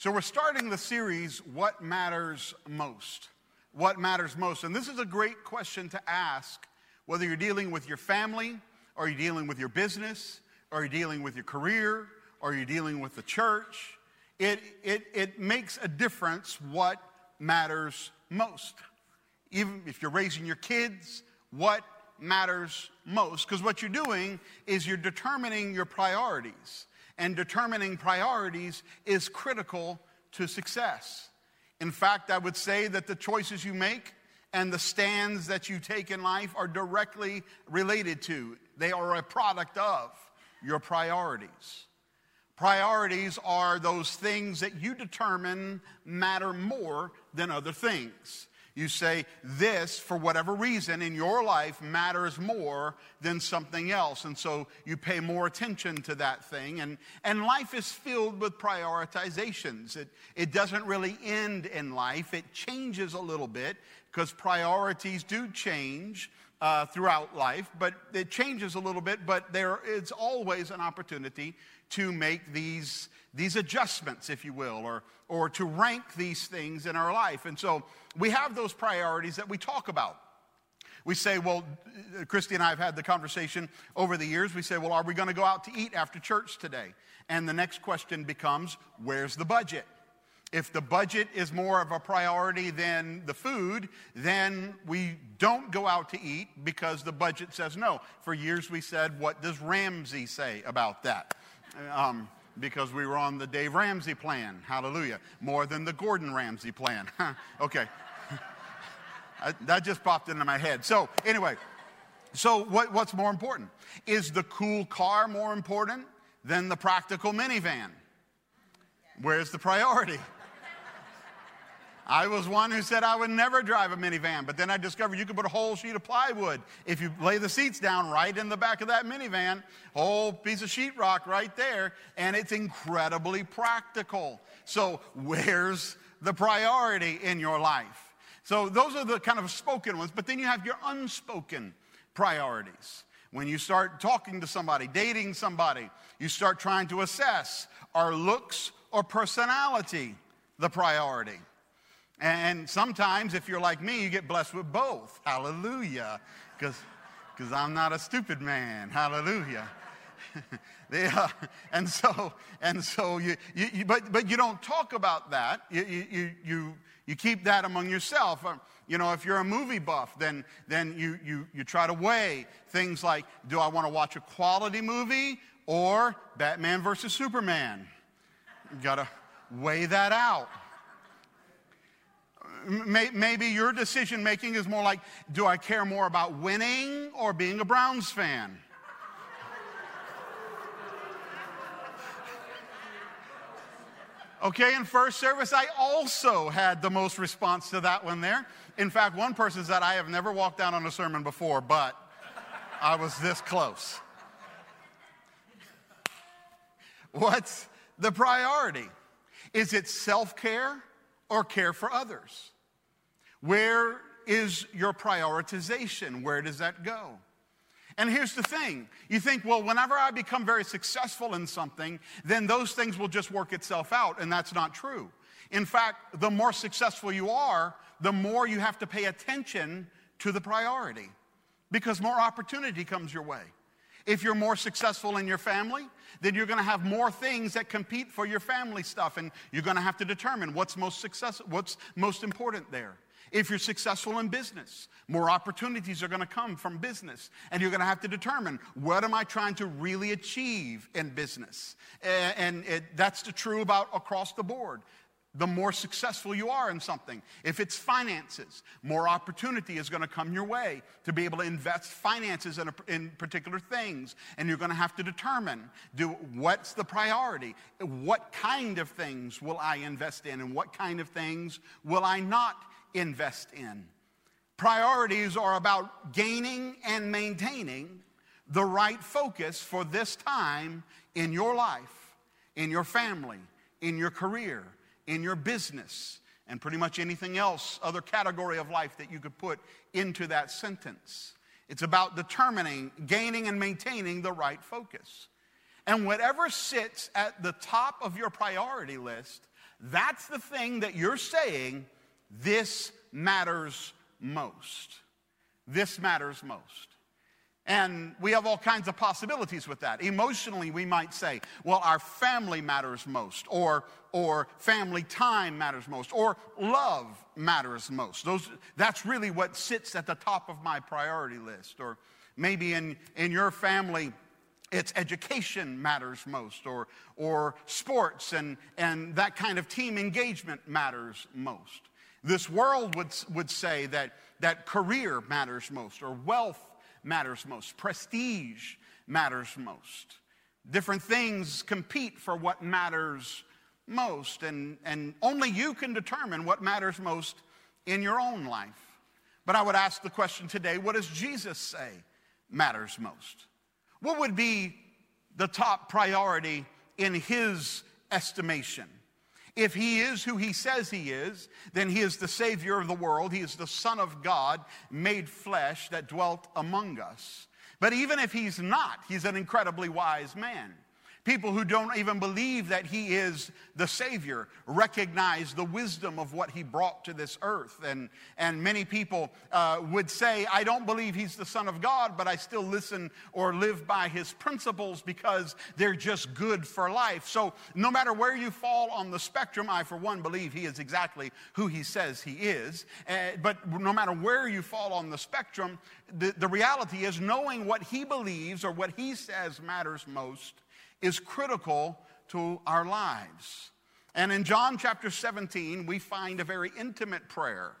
So, we're starting the series, What Matters Most? What Matters Most? And this is a great question to ask whether you're dealing with your family, or you're dealing with your business, or you're dealing with your career, or you're dealing with the church. It, it, it makes a difference what matters most. Even if you're raising your kids, what matters most? Because what you're doing is you're determining your priorities and determining priorities is critical to success. In fact, I would say that the choices you make and the stands that you take in life are directly related to, they are a product of your priorities. Priorities are those things that you determine matter more than other things. You say this, for whatever reason, in your life matters more than something else. And so you pay more attention to that thing. And, and life is filled with prioritizations. It, it doesn't really end in life, it changes a little bit because priorities do change. Uh, throughout life, but it changes a little bit, but there is always an opportunity to make these, these adjustments, if you will, or, or to rank these things in our life. And so we have those priorities that we talk about. We say, well, Christy and I have had the conversation over the years. We say, well, are we going to go out to eat after church today? And the next question becomes, where's the budget? If the budget is more of a priority than the food, then we don't go out to eat because the budget says no. For years we said, what does Ramsey say about that? Um, because we were on the Dave Ramsey plan. Hallelujah. More than the Gordon Ramsay plan. okay. I, that just popped into my head. So, anyway, so what, what's more important? Is the cool car more important than the practical minivan? Where's the priority? I was one who said I would never drive a minivan, but then I discovered you could put a whole sheet of plywood if you lay the seats down right in the back of that minivan, whole piece of sheetrock right there, and it's incredibly practical. So, where's the priority in your life? So, those are the kind of spoken ones, but then you have your unspoken priorities. When you start talking to somebody, dating somebody, you start trying to assess are looks or personality the priority? And sometimes, if you're like me, you get blessed with both. Hallelujah. Because I'm not a stupid man. Hallelujah. uh, and so, and so you, you, you, but, but you don't talk about that. You, you, you, you keep that among yourself. Uh, you know, if you're a movie buff, then, then you, you, you try to weigh things like do I want to watch a quality movie or Batman versus Superman? You got to weigh that out maybe your decision making is more like do I care more about winning or being a Browns fan? Okay, in first service, I also had the most response to that one there. In fact, one person said, I have never walked down on a sermon before, but I was this close. What's the priority? Is it self care or care for others? Where is your prioritization? Where does that go? And here's the thing you think, well, whenever I become very successful in something, then those things will just work itself out. And that's not true. In fact, the more successful you are, the more you have to pay attention to the priority because more opportunity comes your way. If you're more successful in your family, then you're going to have more things that compete for your family stuff, and you're going to have to determine what's most successful, what's most important there. If you're successful in business, more opportunities are going to come from business. And you're going to have to determine what am I trying to really achieve in business? And it, that's the true about across the board. The more successful you are in something. If it's finances, more opportunity is going to come your way to be able to invest finances in, a, in particular things. And you're going to have to determine do, what's the priority? What kind of things will I invest in? And what kind of things will I not invest in. Priorities are about gaining and maintaining the right focus for this time in your life, in your family, in your career, in your business, and pretty much anything else, other category of life that you could put into that sentence. It's about determining, gaining, and maintaining the right focus. And whatever sits at the top of your priority list, That's the thing that you're saying, this matters most. This matters most. And we have all kinds of possibilities with that. Emotionally, we might say, well, our family matters most, or, or family time matters most, or love matters most. Those, that's really what sits at the top of my priority list. Or maybe in, in your family, it's education matters most, or, or sports and, and that kind of team engagement matters most. This world would, would say that, that career matters most, or wealth matters most, prestige matters most. Different things compete for what matters most, and, and only you can determine what matters most in your own life. But I would ask the question today what does Jesus say matters most? What would be the top priority in his estimation? If he is who he says he is, then he is the Savior of the world. He is the Son of God made flesh that dwelt among us. But even if he's not, he's an incredibly wise man. People who don't even believe that he is the Savior recognize the wisdom of what he brought to this earth. And, and many people uh, would say, I don't believe he's the Son of God, but I still listen or live by his principles because they're just good for life. So no matter where you fall on the spectrum, I, for one, believe he is exactly who he says he is. Uh, but no matter where you fall on the spectrum, the, the reality is knowing what he believes or what he says matters most is critical to our lives. And in John chapter 17, we find a very intimate prayer.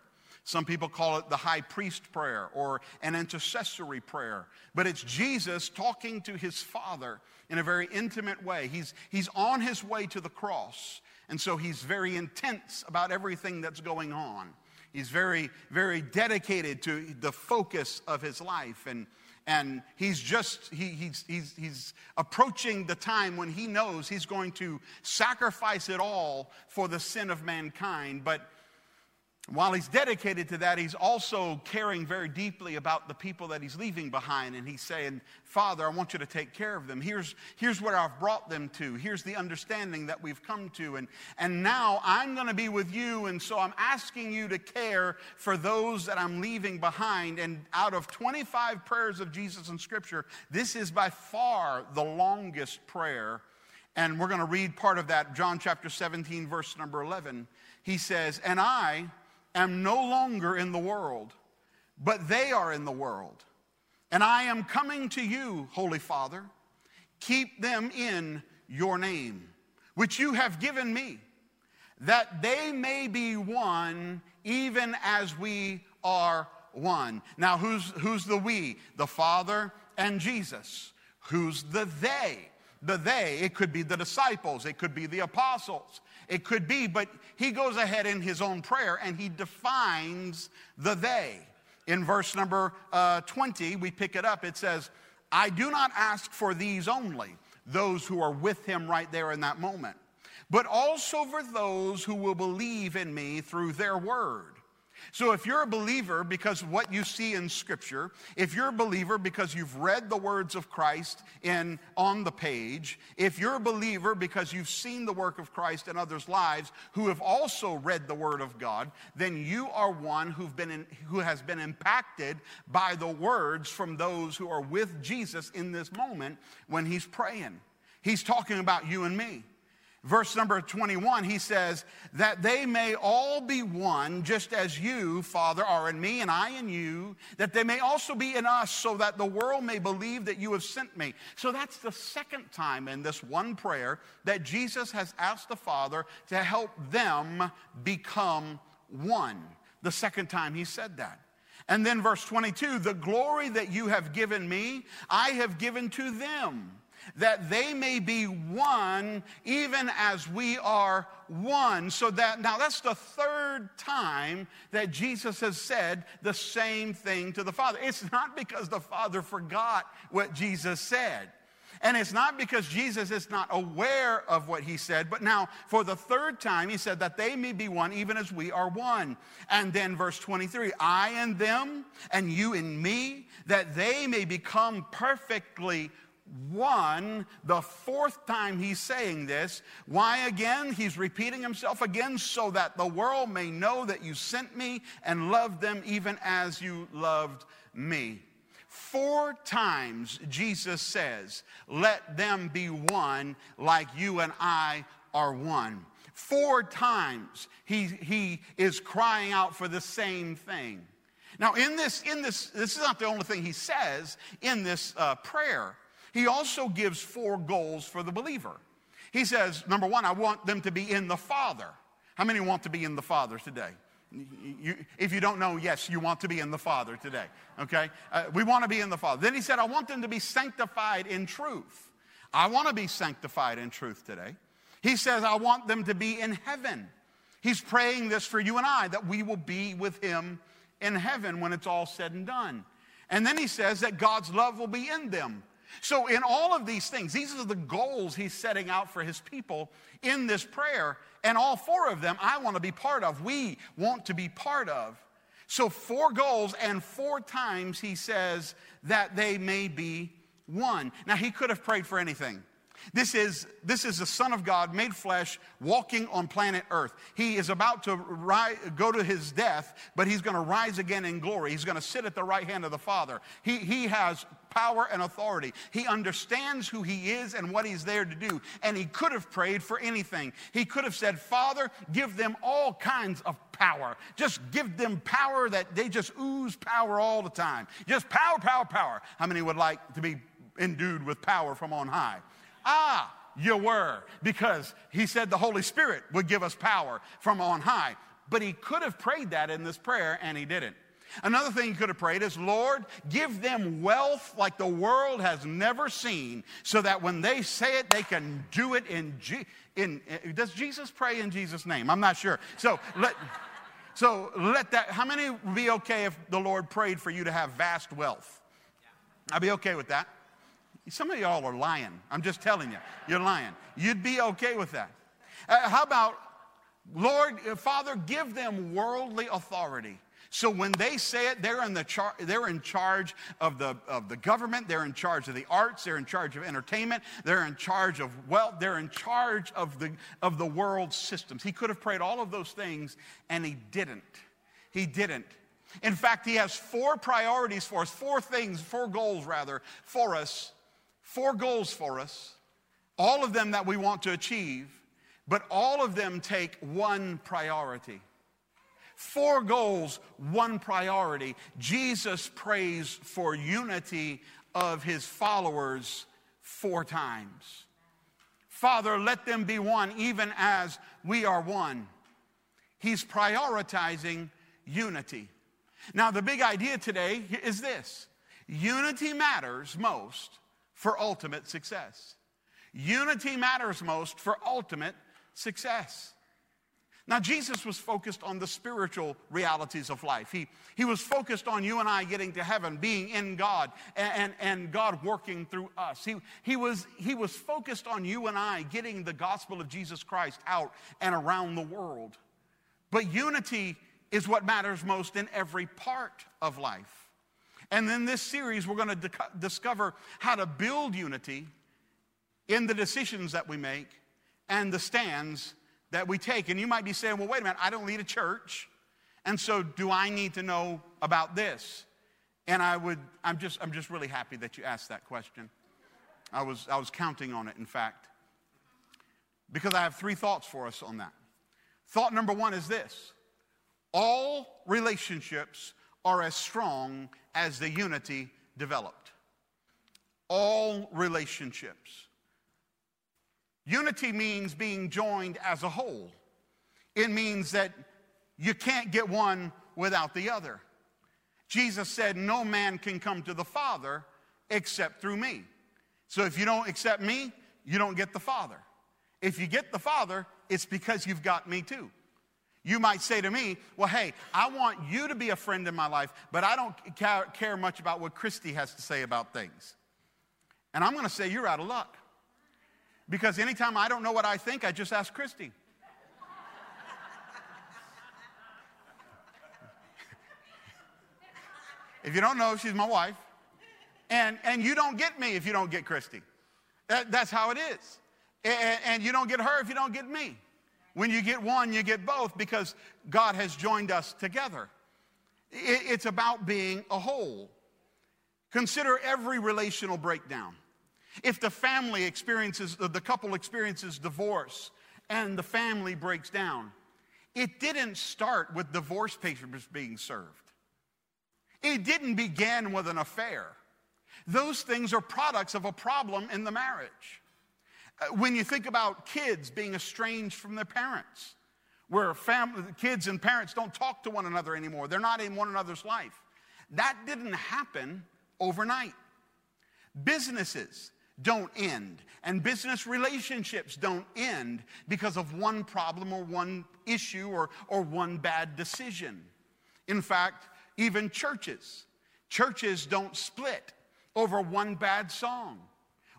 Some people call it the high priest prayer or an intercessory prayer, but it's Jesus talking to his Father in a very intimate way. He's, he's on his way to the cross, and so he's very intense about everything that's going on. He's very, very dedicated to the focus of his life. And and he's just he, he's, he's, he's approaching the time when he knows he's going to sacrifice it all for the sin of mankind but while he's dedicated to that, he's also caring very deeply about the people that he's leaving behind. And he's saying, Father, I want you to take care of them. Here's, here's where I've brought them to. Here's the understanding that we've come to. And, and now I'm going to be with you. And so I'm asking you to care for those that I'm leaving behind. And out of 25 prayers of Jesus in Scripture, this is by far the longest prayer. And we're going to read part of that, John chapter 17, verse number 11. He says, And I, am no longer in the world, but they are in the world. And I am coming to you, Holy Father. Keep them in your name, which you have given me, that they may be one, even as we are one. Now, who's, who's the we? The Father and Jesus. Who's the they? The they, it could be the disciples, it could be the apostles, it could be, but he goes ahead in his own prayer and he defines the they. In verse number uh, 20, we pick it up. It says, I do not ask for these only, those who are with him right there in that moment, but also for those who will believe in me through their word so if you're a believer because what you see in scripture, if you're a believer because you've read the words of Christ in on the page, if you're a believer because you've seen the work of Christ in others' lives who have also read the word of God, then you are one who've been in, who has been impacted by the words from those who are with Jesus in this moment when he's praying. He's talking about you and me. Verse number 21, he says, That they may all be one, just as you, Father, are in me and I in you, that they may also be in us, so that the world may believe that you have sent me. So that's the second time in this one prayer that Jesus has asked the Father to help them become one. The second time he said that. And then verse 22 the glory that you have given me, I have given to them that they may be one even as we are one. So that now that's the third time that Jesus has said the same thing to the Father. It's not because the Father forgot what Jesus said. And it's not because Jesus is not aware of what he said, but now for the third time, he said that they may be one even as we are one. And then verse 23 I and them, and you and me, that they may become perfectly one, the fourth time he's saying this. Why again? He's repeating himself again so that the world may know that you sent me and loved them even as you loved me. Four times Jesus says, Let them be one like you and I are one. Four times he, he is crying out for the same thing. Now, in this, in this, this is not the only thing he says in this uh, prayer. He also gives four goals for the believer. He says, number one, I want them to be in the Father. How many want to be in the Father today? You, if you don't know, yes, you want to be in the Father today, okay? Uh, we want to be in the Father. Then he said, I want them to be sanctified in truth. I want to be sanctified in truth today. He says, I want them to be in heaven. He's praying this for you and I, that we will be with him in heaven when it's all said and done. And then he says that God's love will be in them. So, in all of these things, these are the goals he's setting out for his people in this prayer. And all four of them I want to be part of. We want to be part of. So, four goals, and four times he says that they may be one. Now, he could have prayed for anything. This is, this is the Son of God made flesh walking on planet Earth. He is about to rise, go to his death, but he's going to rise again in glory. He's going to sit at the right hand of the Father. He, he has power and authority. He understands who he is and what he's there to do. And he could have prayed for anything. He could have said, Father, give them all kinds of power. Just give them power that they just ooze power all the time. Just power, power, power. How many would like to be endued with power from on high? Ah, you were, because he said the Holy Spirit would give us power from on high. But he could have prayed that in this prayer, and he didn't. Another thing he could have prayed is, Lord, give them wealth like the world has never seen, so that when they say it, they can do it in, in, in does Jesus pray in Jesus' name? I'm not sure. So let, so let that, how many would be okay if the Lord prayed for you to have vast wealth? I'd be okay with that. Some of y'all are lying. I'm just telling you, you're lying. You'd be okay with that. Uh, how about, Lord, uh, Father, give them worldly authority. So when they say it, they're in, the char- they're in charge of the, of the government, they're in charge of the arts, they're in charge of entertainment, they're in charge of wealth, they're in charge of the, of the world systems. He could have prayed all of those things, and he didn't. He didn't. In fact, he has four priorities for us, four things, four goals rather, for us four goals for us, all of them that we want to achieve, but all of them take one priority. Four goals, one priority. Jesus prays for unity of his followers four times. Father, let them be one, even as we are one. He's prioritizing unity. Now, the big idea today is this unity matters most for ultimate success. Unity matters most for ultimate success. Now, Jesus was focused on the spiritual realities of life. He, he was focused on you and I getting to heaven, being in God, and, and, and, God working through us. He, he, was, he was focused on you and I getting the gospel of Jesus Christ out and around the world. But unity is what matters most in every part of life. And in this series, we're going to discover how to build unity in the decisions that we make and the stands that we take. And you might be saying, well, wait a minute, I don't lead a church. And so do I need to know about this? And I would, I'm just, I'm just really happy that you asked that question. I was, I was counting on it, in fact, because I have three thoughts for us on that. Thought number one is this all relationships are as strong as the unity developed. All relationships. Unity means being joined as a whole. It means that you can't get one without the other. Jesus said, No man can come to the Father except through me. So if you don't accept me, you don't get the Father. If you get the Father, it's because you've got me too. You might say to me, Well, hey, I want you to be a friend in my life, but I don't care much about what Christy has to say about things. And I'm going to say, You're out of luck. Because anytime I don't know what I think, I just ask Christy. if you don't know, she's my wife. And, and you don't get me if you don't get Christy. That, that's how it is. And, and you don't get her if you don't get me. When you get one, you get both because God has joined us together. It, it's about being a whole. Consider every relational breakdown. If the family experiences, the couple experiences divorce and the family breaks down, it didn't start with divorce papers being served. It didn't begin with an affair. Those things are products of a problem in the marriage. Uh, when you think about kids being estranged from their parents, where family, kids and parents don't talk to one another anymore, they're not in one another's life. That didn't happen overnight. Businesses don't end, and business relationships don't end because of one problem or one issue or, or one bad decision. In fact, even churches, churches don't split over one bad song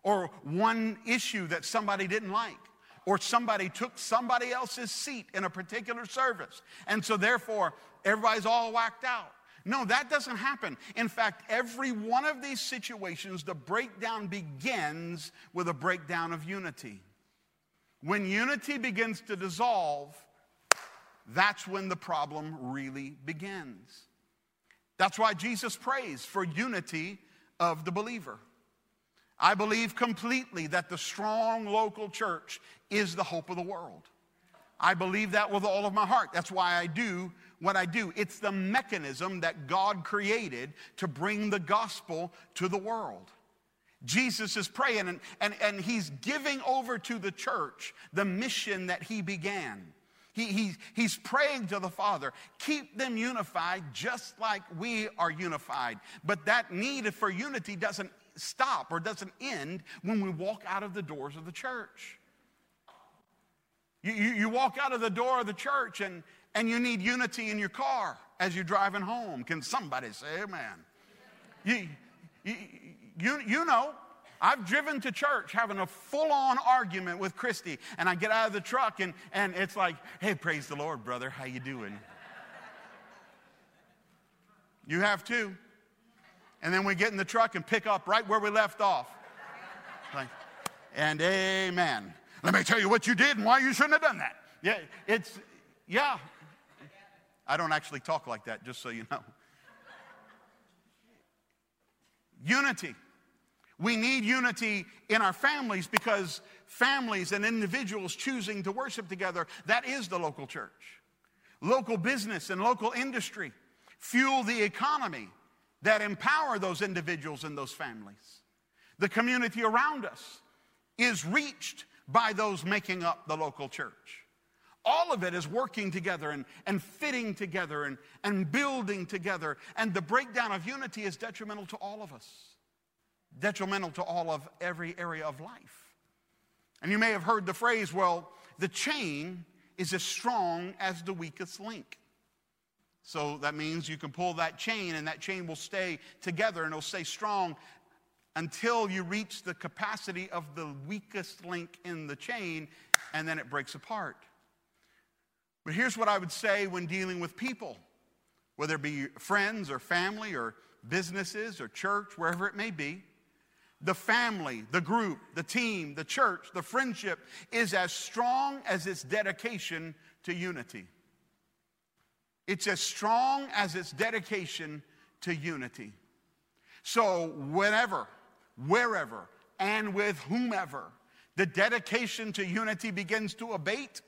or one issue that somebody didn't like or somebody took somebody else's seat in a particular service. And so, therefore, everybody's all whacked out. No, that doesn't happen. In fact, every one of these situations, the breakdown begins with a breakdown of unity. When unity begins to dissolve, that's when the problem really begins. That's why Jesus prays for unity of the believer. I believe completely that the strong local church is the hope of the world. I believe that with all of my heart. That's why I do what I do. It's the mechanism that God created to bring the gospel to the world. Jesus is praying and, and, and he's giving over to the church the mission that he began. He, he, he's praying to the Father, keep them unified just like we are unified. But that need for unity doesn't stop or doesn't end when we walk out of the doors of the church. You, you, you walk out of the door of the church and, and you need unity in your car as you're driving home. Can somebody say amen? You, you, you, know, I've driven to church having a full on argument with Christy, and I get out of the truck and, and it's like, hey, praise the Lord, brother. How you doing? You have too. And then we get in the truck and pick up right where we left off. Like, and amen. Let me tell you what you did and why you shouldn't have done that. Yeah, it's, yeah. I don't actually talk like that, just so you know. Unity. We need unity in our families because families and individuals choosing to worship together, that is the local church. Local business and local industry fuel the economy that empower those individuals and those families. The community around us is reached by those making up the local church. All of it is working together and, and fitting together and, and building together. And the breakdown of unity is detrimental to all of us, detrimental to all of every area of life. And you may have heard the phrase, well, the chain is as strong as the weakest link. So that means you can pull that chain and that chain will stay together and it'll stay strong until you reach the capacity of the weakest link in the chain and then it breaks apart. But here's what I would say when dealing with people, whether it be friends or family or businesses or church, wherever it may be. The family, the group, the team, the church, the friendship is as strong as its dedication to unity. It's as strong as its dedication to unity. So, whenever, wherever, and with whomever the dedication to unity begins to abate,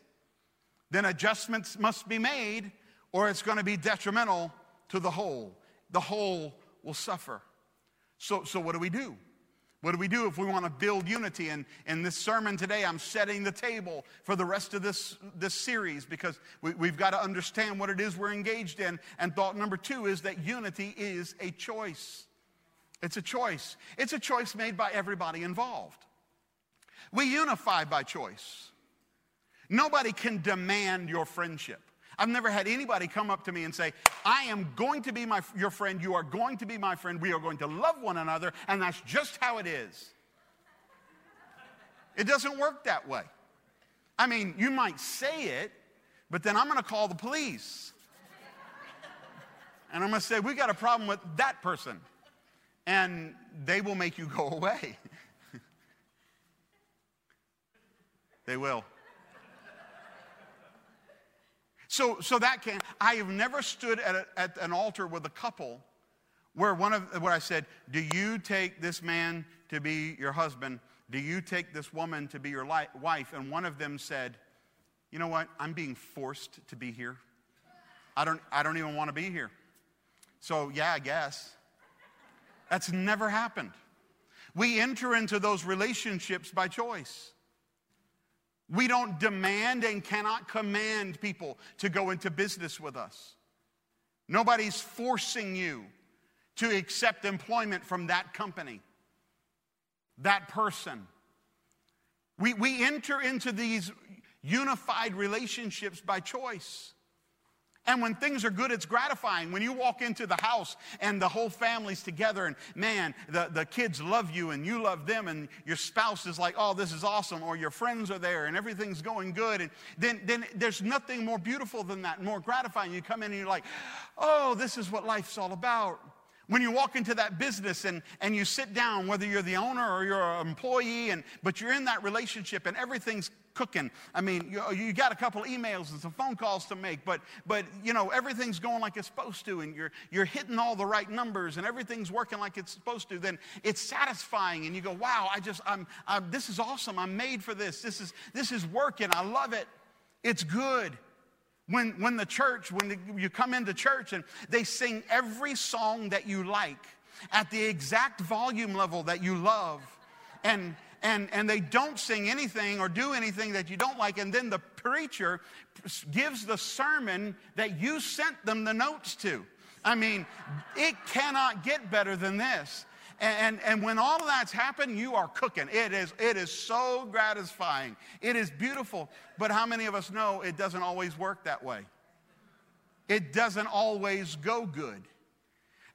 then adjustments must be made or it's going to be detrimental to the whole. The whole will suffer. So, so what do we do? What do we do if we want to build unity? And in this sermon today, I'm setting the table for the rest of this, this series because we, we've got to understand what it is we're engaged in. And thought number two is that unity is a choice. It's a choice. It's a choice made by everybody involved. We unify by choice. Nobody can demand your friendship. I've never had anybody come up to me and say, I am going to be my, your friend. You are going to be my friend. We are going to love one another. And that's just how it is. It doesn't work that way. I mean, you might say it, but then I'm going to call the police. And I'm going to say, we got a problem with that person. and they will make you go away. they will. So, so that can, I have never stood at, a, at an altar with a couple where one of, where I said, do you take this man to be your husband? Do you take this woman to be your li- wife? And one of them said, you know what? I'm being forced to be here. I don't, I don't even want to be here. So, yeah, I guess. That's never happened. We enter into those relationships by choice. We don't demand and cannot command people to go into business with us. Nobody's forcing you to accept employment from that company, that person. We, we enter into these unified relationships by choice. And when things are good, it's gratifying. When you walk into the house and the whole family's together, and man, the, the kids love you and you love them, and your spouse is like, oh, this is awesome, or your friends are there and everything's going good, and then, then there's nothing more beautiful than that, more gratifying. You come in and you're like, oh, this is what life's all about. When you walk into that business and, and you sit down, whether you're the owner or you're an employee, and, but you're in that relationship and everything's cooking. I mean, you, you got a couple emails and some phone calls to make, but, but you know, everything's going like it's supposed to, and you're, you're hitting all the right numbers, and everything's working like it's supposed to, then it's satisfying, and you go, wow, I just, I'm, I'm this is awesome. I'm made for this. This is, this is working. I love it. It's good. When, when the church, when the, you come into church and they sing every song that you like at the exact volume level that you love, and and, and they don't sing anything or do anything that you don't like, and then the preacher gives the sermon that you sent them the notes to. I mean, it cannot get better than this. And, and, when all of that's happened, you are cooking. It is, it is so gratifying. It is beautiful. But how many of us know it doesn't always work that way? It doesn't always go good.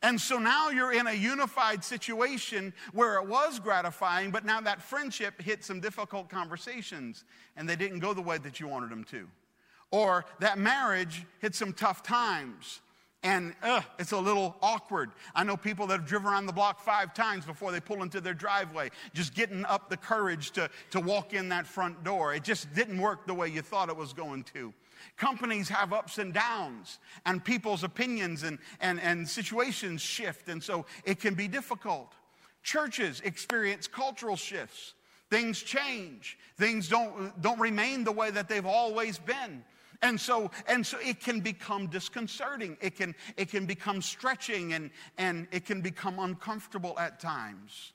And so now you're in a unified situation where it was gratifying, but now that friendship hit some difficult conversations and they didn't go the way that you wanted them to. Or that marriage hit some tough times and uh, it's a little awkward. I know people that have driven around the block five times before they pull into their driveway, just getting up the courage to, to walk in that front door. It just didn't work the way you thought it was going to. Companies have ups and downs, and people's opinions and, and, and situations shift, and so it can be difficult. Churches experience cultural shifts. Things change. Things don't, don't remain the way that they've always been. And so, and so it can become disconcerting. It can, it can become stretching and, and it can become uncomfortable at times.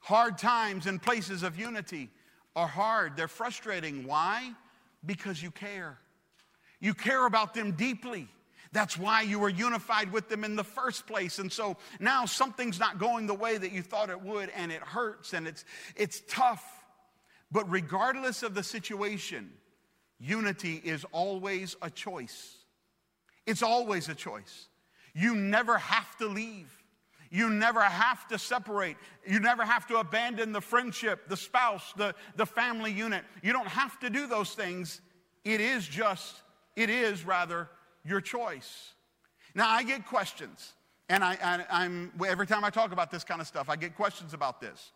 Hard times and places of unity are hard. They're frustrating. Why? Because you care. You care about them deeply. That's why you were unified with them in the first place. And so now something's not going the way that you thought it would, and it hurts and it's, it's tough. But regardless of the situation, unity is always a choice. It's always a choice. You never have to leave. You never have to separate. You never have to abandon the friendship, the spouse, the, the family unit. You don't have to do those things. It is just it is rather your choice. Now, I get questions, and I, I, am every time I talk about this kind of stuff, I get questions about this.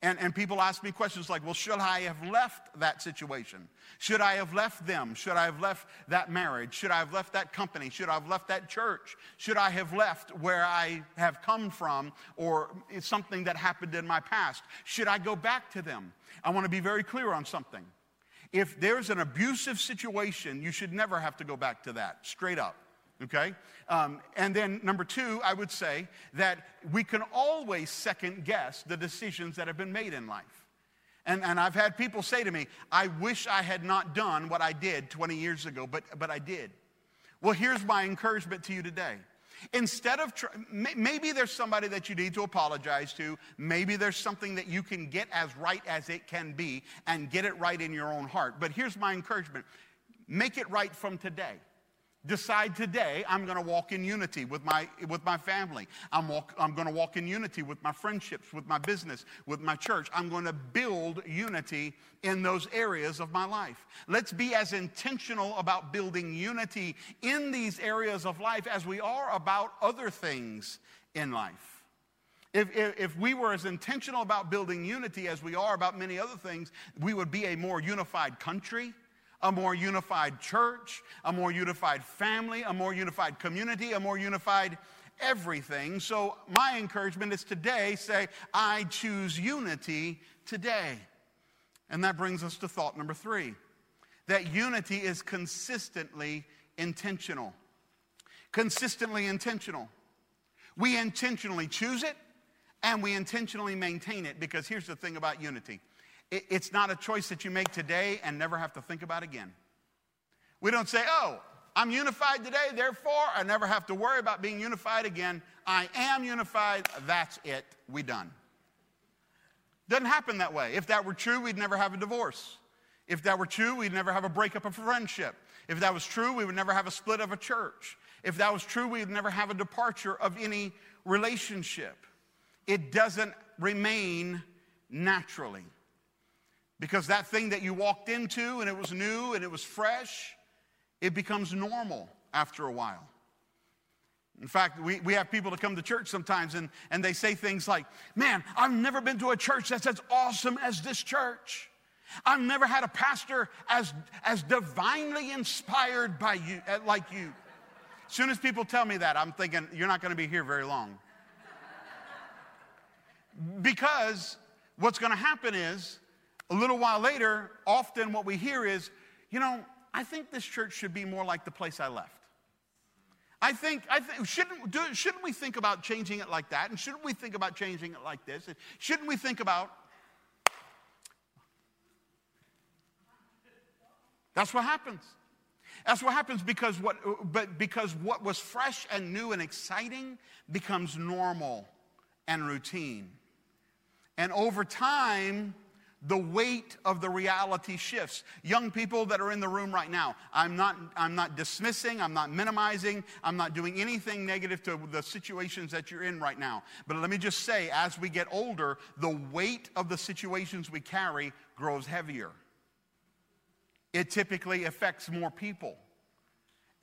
And, and people ask me questions like, well, should I have left that situation? Should I have left them? Should I have left that marriage? Should I have left that company? Should I have left that church? Should I have left where I have come from or something that happened in my past? Should I go back to them? I want to be very clear on something. If there's an abusive situation, you should never have to go back to that, straight up. Okay? Um, and then, number two, I would say that we can always second guess the decisions that have been made in life. And, and I've had people say to me, I wish I had not done what I did 20 years ago, but, but I did. Well, here's my encouragement to you today Instead of, maybe there's somebody that you need to apologize to. Maybe there's something that you can get as right as it can be and get it right in your own heart. But here's my encouragement make it right from today decide today I'm going to walk in unity with my, with my family. I'm, walk, I'm going to walk in unity with my friendships, with my business, with my church. I'm going to build unity in those areas of my life. Let's be as intentional about building unity in these areas of life as we are about other things in life. If, if, if, we were as intentional about building unity as we are about many other things, we would be a more unified country, a more unified church, a more unified family, a more unified community, a more unified everything. So, my encouragement is today say, I choose unity today. And that brings us to thought number three that unity is consistently intentional. Consistently intentional. We intentionally choose it and we intentionally maintain it because here's the thing about unity it's not a choice that you make today and never have to think about again. We don't say, oh, I'm unified today, therefore I never have to worry about being unified again. I am unified, that's it, we done. Doesn't happen that way. If that were true, we'd never have a divorce. If that were true, we'd never have a breakup of a friendship. If that was true, we would never have a split of a church. If that was true, we'd never have a departure of any relationship. It doesn't remain naturally. Because that thing that you walked into and it was new and it was fresh, it becomes normal after a while. In fact, we, we have people to come to church sometimes and, and they say things like, Man, I've never been to a church that's as awesome as this church. I've never had a pastor as, as divinely inspired by you, uh, like you. As soon as people tell me that, I'm thinking, you're not going to be here very long. because what's going to happen is, a little while later, often what we hear is, you know, I think this church should be more like the place I left. I think, I think shouldn't, do, shouldn't we think about changing it like that? And shouldn't we think about changing it like this? And shouldn't we think about That's what happens. That's what happens because what, but because what was fresh and new and exciting becomes normal and routine. And over time, the weight of the reality shifts. Young people that are in the room right now, I'm not, I'm not dismissing, I'm not minimizing, I'm not doing anything negative to the situations that you're in right now. But let me just say, as we get older, the weight of the situations we carry grows heavier it typically affects more people.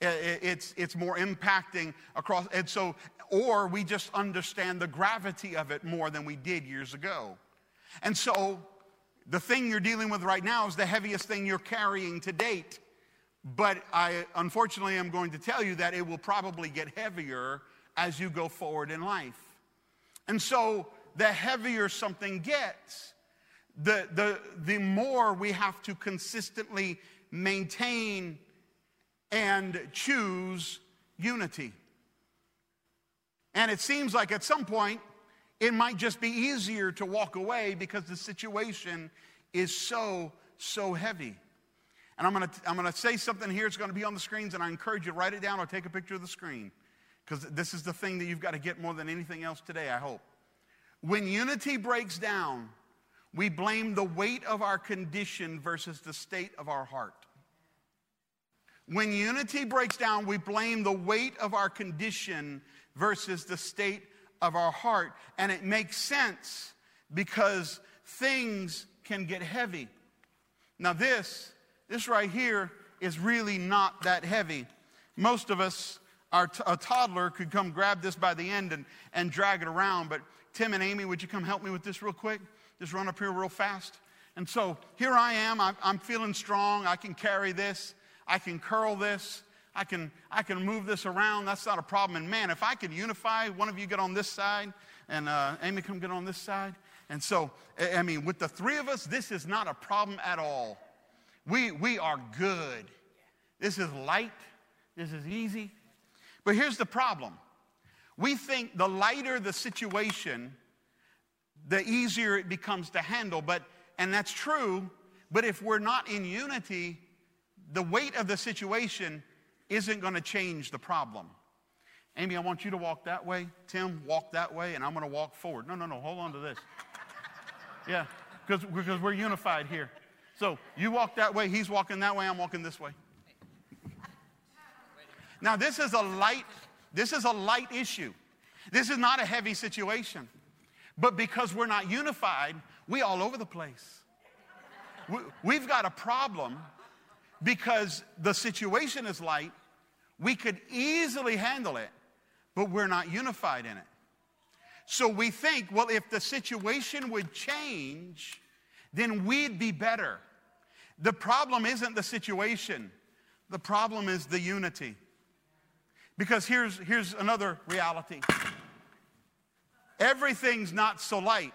It's, it's more impacting across, and so, or we just understand the gravity of it more than we did years ago. And so, the thing you're dealing with right now is the heaviest thing you're carrying to date. But I unfortunately am going to tell you that it will probably get heavier as you go forward in life. And so, the heavier something gets, the, the, the more we have to consistently maintain and choose unity. And it seems like at some point, it might just be easier to walk away because the situation is so, so heavy. And I'm gonna, I'm gonna say something here, it's gonna be on the screens, and I encourage you to write it down or take a picture of the screen. Because this is the thing that you've got to get more than anything else today, I hope. When unity breaks down, we blame the weight of our condition versus the state of our heart. When unity breaks down, we blame the weight of our condition versus the state of our heart. And it makes sense because things can get heavy. Now, this, this right here is really not that heavy. Most of us, our t- a toddler could come grab this by the end and, and drag it around. But Tim and Amy, would you come help me with this real quick? just run up here real fast. And so here I am. I'm, I'm feeling strong. I can carry this. I can curl this. I can, I can move this around. That's not a problem. And man, if I could unify, one of you get on this side, and uh, Amy come get on this side. And so, I mean, with the three of us, this is not a problem at all. We, we are good. This is light. This is easy. But here's the problem we think the lighter the situation, the easier it becomes to handle. But, and that's true, but if we're not in unity, the weight of the situation isn't going to change the problem. Amy, I want you to walk that way. Tim, walk that way, and I'm going to walk forward. No, no, no, hold on to this. Yeah, because we're unified here. So you walk that way, he's walking that way, I'm walking this way. Now, this is a light, this is a light issue. This is not a heavy situation. But because we're not unified, we all over the place. We've got a problem because the situation is light. We could easily handle it, but we're not unified in it. So we think, well, if the situation would change, then we'd be better. The problem isn't the situation, the problem is the unity. Because here's, here's another reality everything's not so light.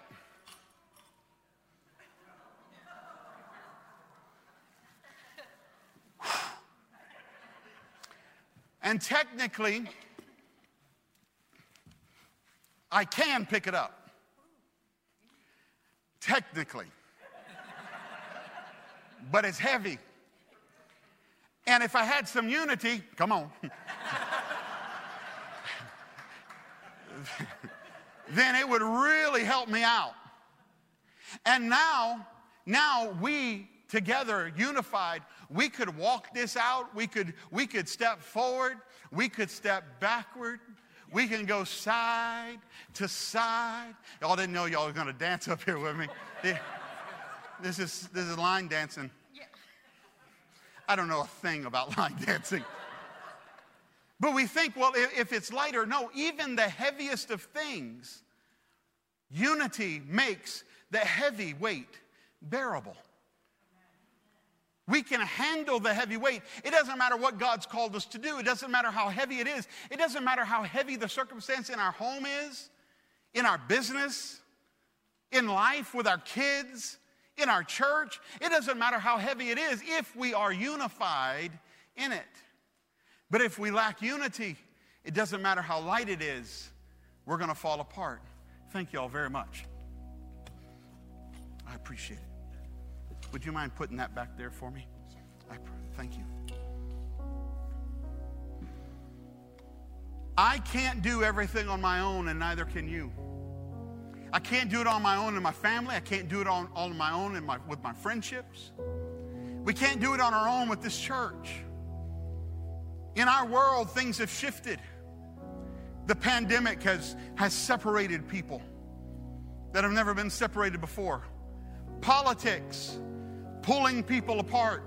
And technically, I can pick it up. Technically. But it's heavy. And if I had some unity, come on. then it would really help me out. And now, now we together, unified, we could walk this out. We could, we could step forward. We could step backward. We can go side to side. Y'all didn't know y'all were going to dance up here with me. This is, this is line dancing. I don't know a thing about line dancing. But we think, well, if it's lighter, no, even the heaviest of things, unity makes the heavy weight bearable. We can handle the heavy weight. It doesn't matter what God's called us to do. It doesn't matter how heavy it is. It doesn't matter how heavy the circumstance in our home is, in our business, in life with our kids, in our church. It doesn't matter how heavy it is if we are unified in it. But if we lack unity, it doesn't matter how light it is, we're going to fall apart. Thank you all very much. I appreciate it. Would you mind putting that back there for me? I thank you. I can't do everything on my own, and neither can you. I can't do it on my own in my family. I can't do it on, on my own in my, with my friendships. We can't do it on our own with this church. In our world, things have shifted. The pandemic has, has separated people that have never been separated before. Politics pulling people apart.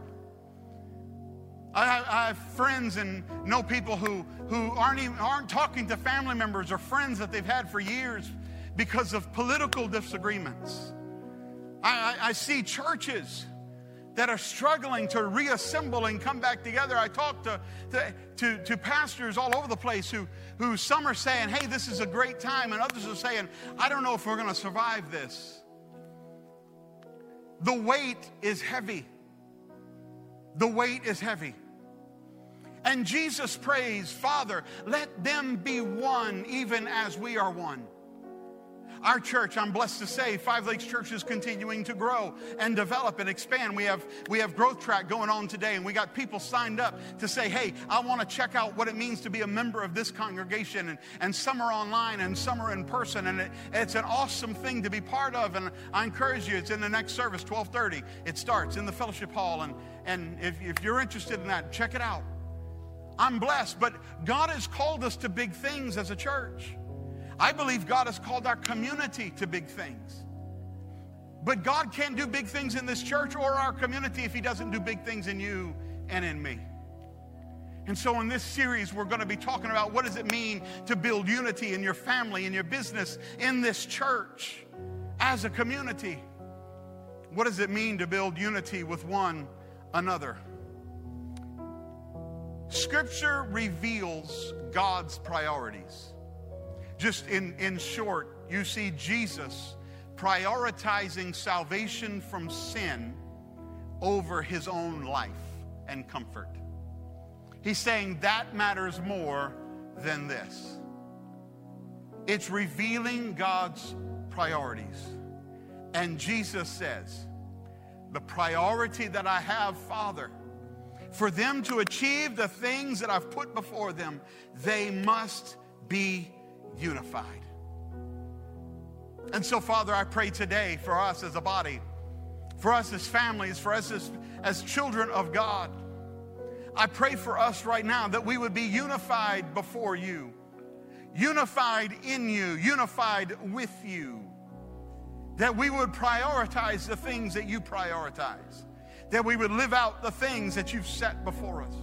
I, have friends and know people who, who aren't, even, aren't talking to family members or friends that they've had for years because of political disagreements. I, I, I see churches that are struggling to reassemble and come back together. I talk to, to, to, to, pastors all over the place who, who some are saying, hey, this is a great time, and others are saying, I don't know if we're going to survive this. The weight is heavy. The weight is heavy. And Jesus prays, Father, let them be one even as we are one. Our church, I'm blessed to say, Five Lakes Church is continuing to grow and develop and expand. We have, we have growth track going on today, and we got people signed up to say, hey, I want to check out what it means to be a member of this congregation. And, and some are online and some are in person, and it, it's an awesome thing to be part of. And I encourage you, it's in the next service, 1230. It starts in the fellowship hall. And, and if, if you're interested in that, check it out. I'm blessed, but God has called us to big things as a church. I believe God has called our community to big things. But God can't do big things in this church or our community if He doesn't do big things in you and in me. And so, in this series, we're going to be talking about what does it mean to build unity in your family, in your business, in this church, as a community. What does it mean to build unity with one another? Scripture reveals God's priorities. Just in, in short, you see Jesus prioritizing salvation from sin over his own life and comfort. He's saying that matters more than this. It's revealing God's priorities. And Jesus says, The priority that I have, Father, for them to achieve the things that I've put before them, they must be unified. And so, Father, I pray today for us as a body, for us as families, for us as, as children of God. I pray for us right now that we would be unified before you, unified in you, unified with you, that we would prioritize the things that you prioritize, that we would live out the things that you've set before us.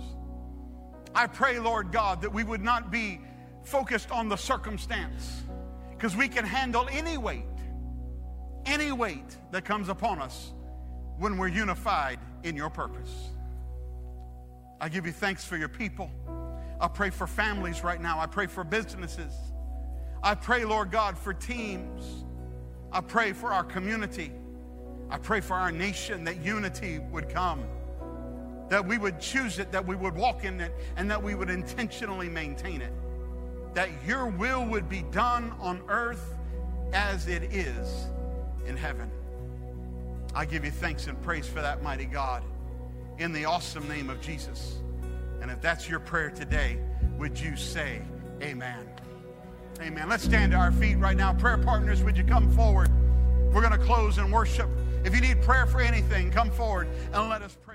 I pray, Lord God, that we would not be focused on the circumstance. Because we can handle any weight, any weight that comes upon us when we're unified in your purpose. I give you thanks for your people. I pray for families right now. I pray for businesses. I pray, Lord God, for teams. I pray for our community. I pray for our nation that unity would come, that we would choose it, that we would walk in it, and that we would intentionally maintain it. That your will would be done on earth as it is in heaven. I give you thanks and praise for that, mighty God, in the awesome name of Jesus. And if that's your prayer today, would you say amen? Amen. Let's stand to our feet right now. Prayer partners, would you come forward? We're going to close and worship. If you need prayer for anything, come forward and let us pray.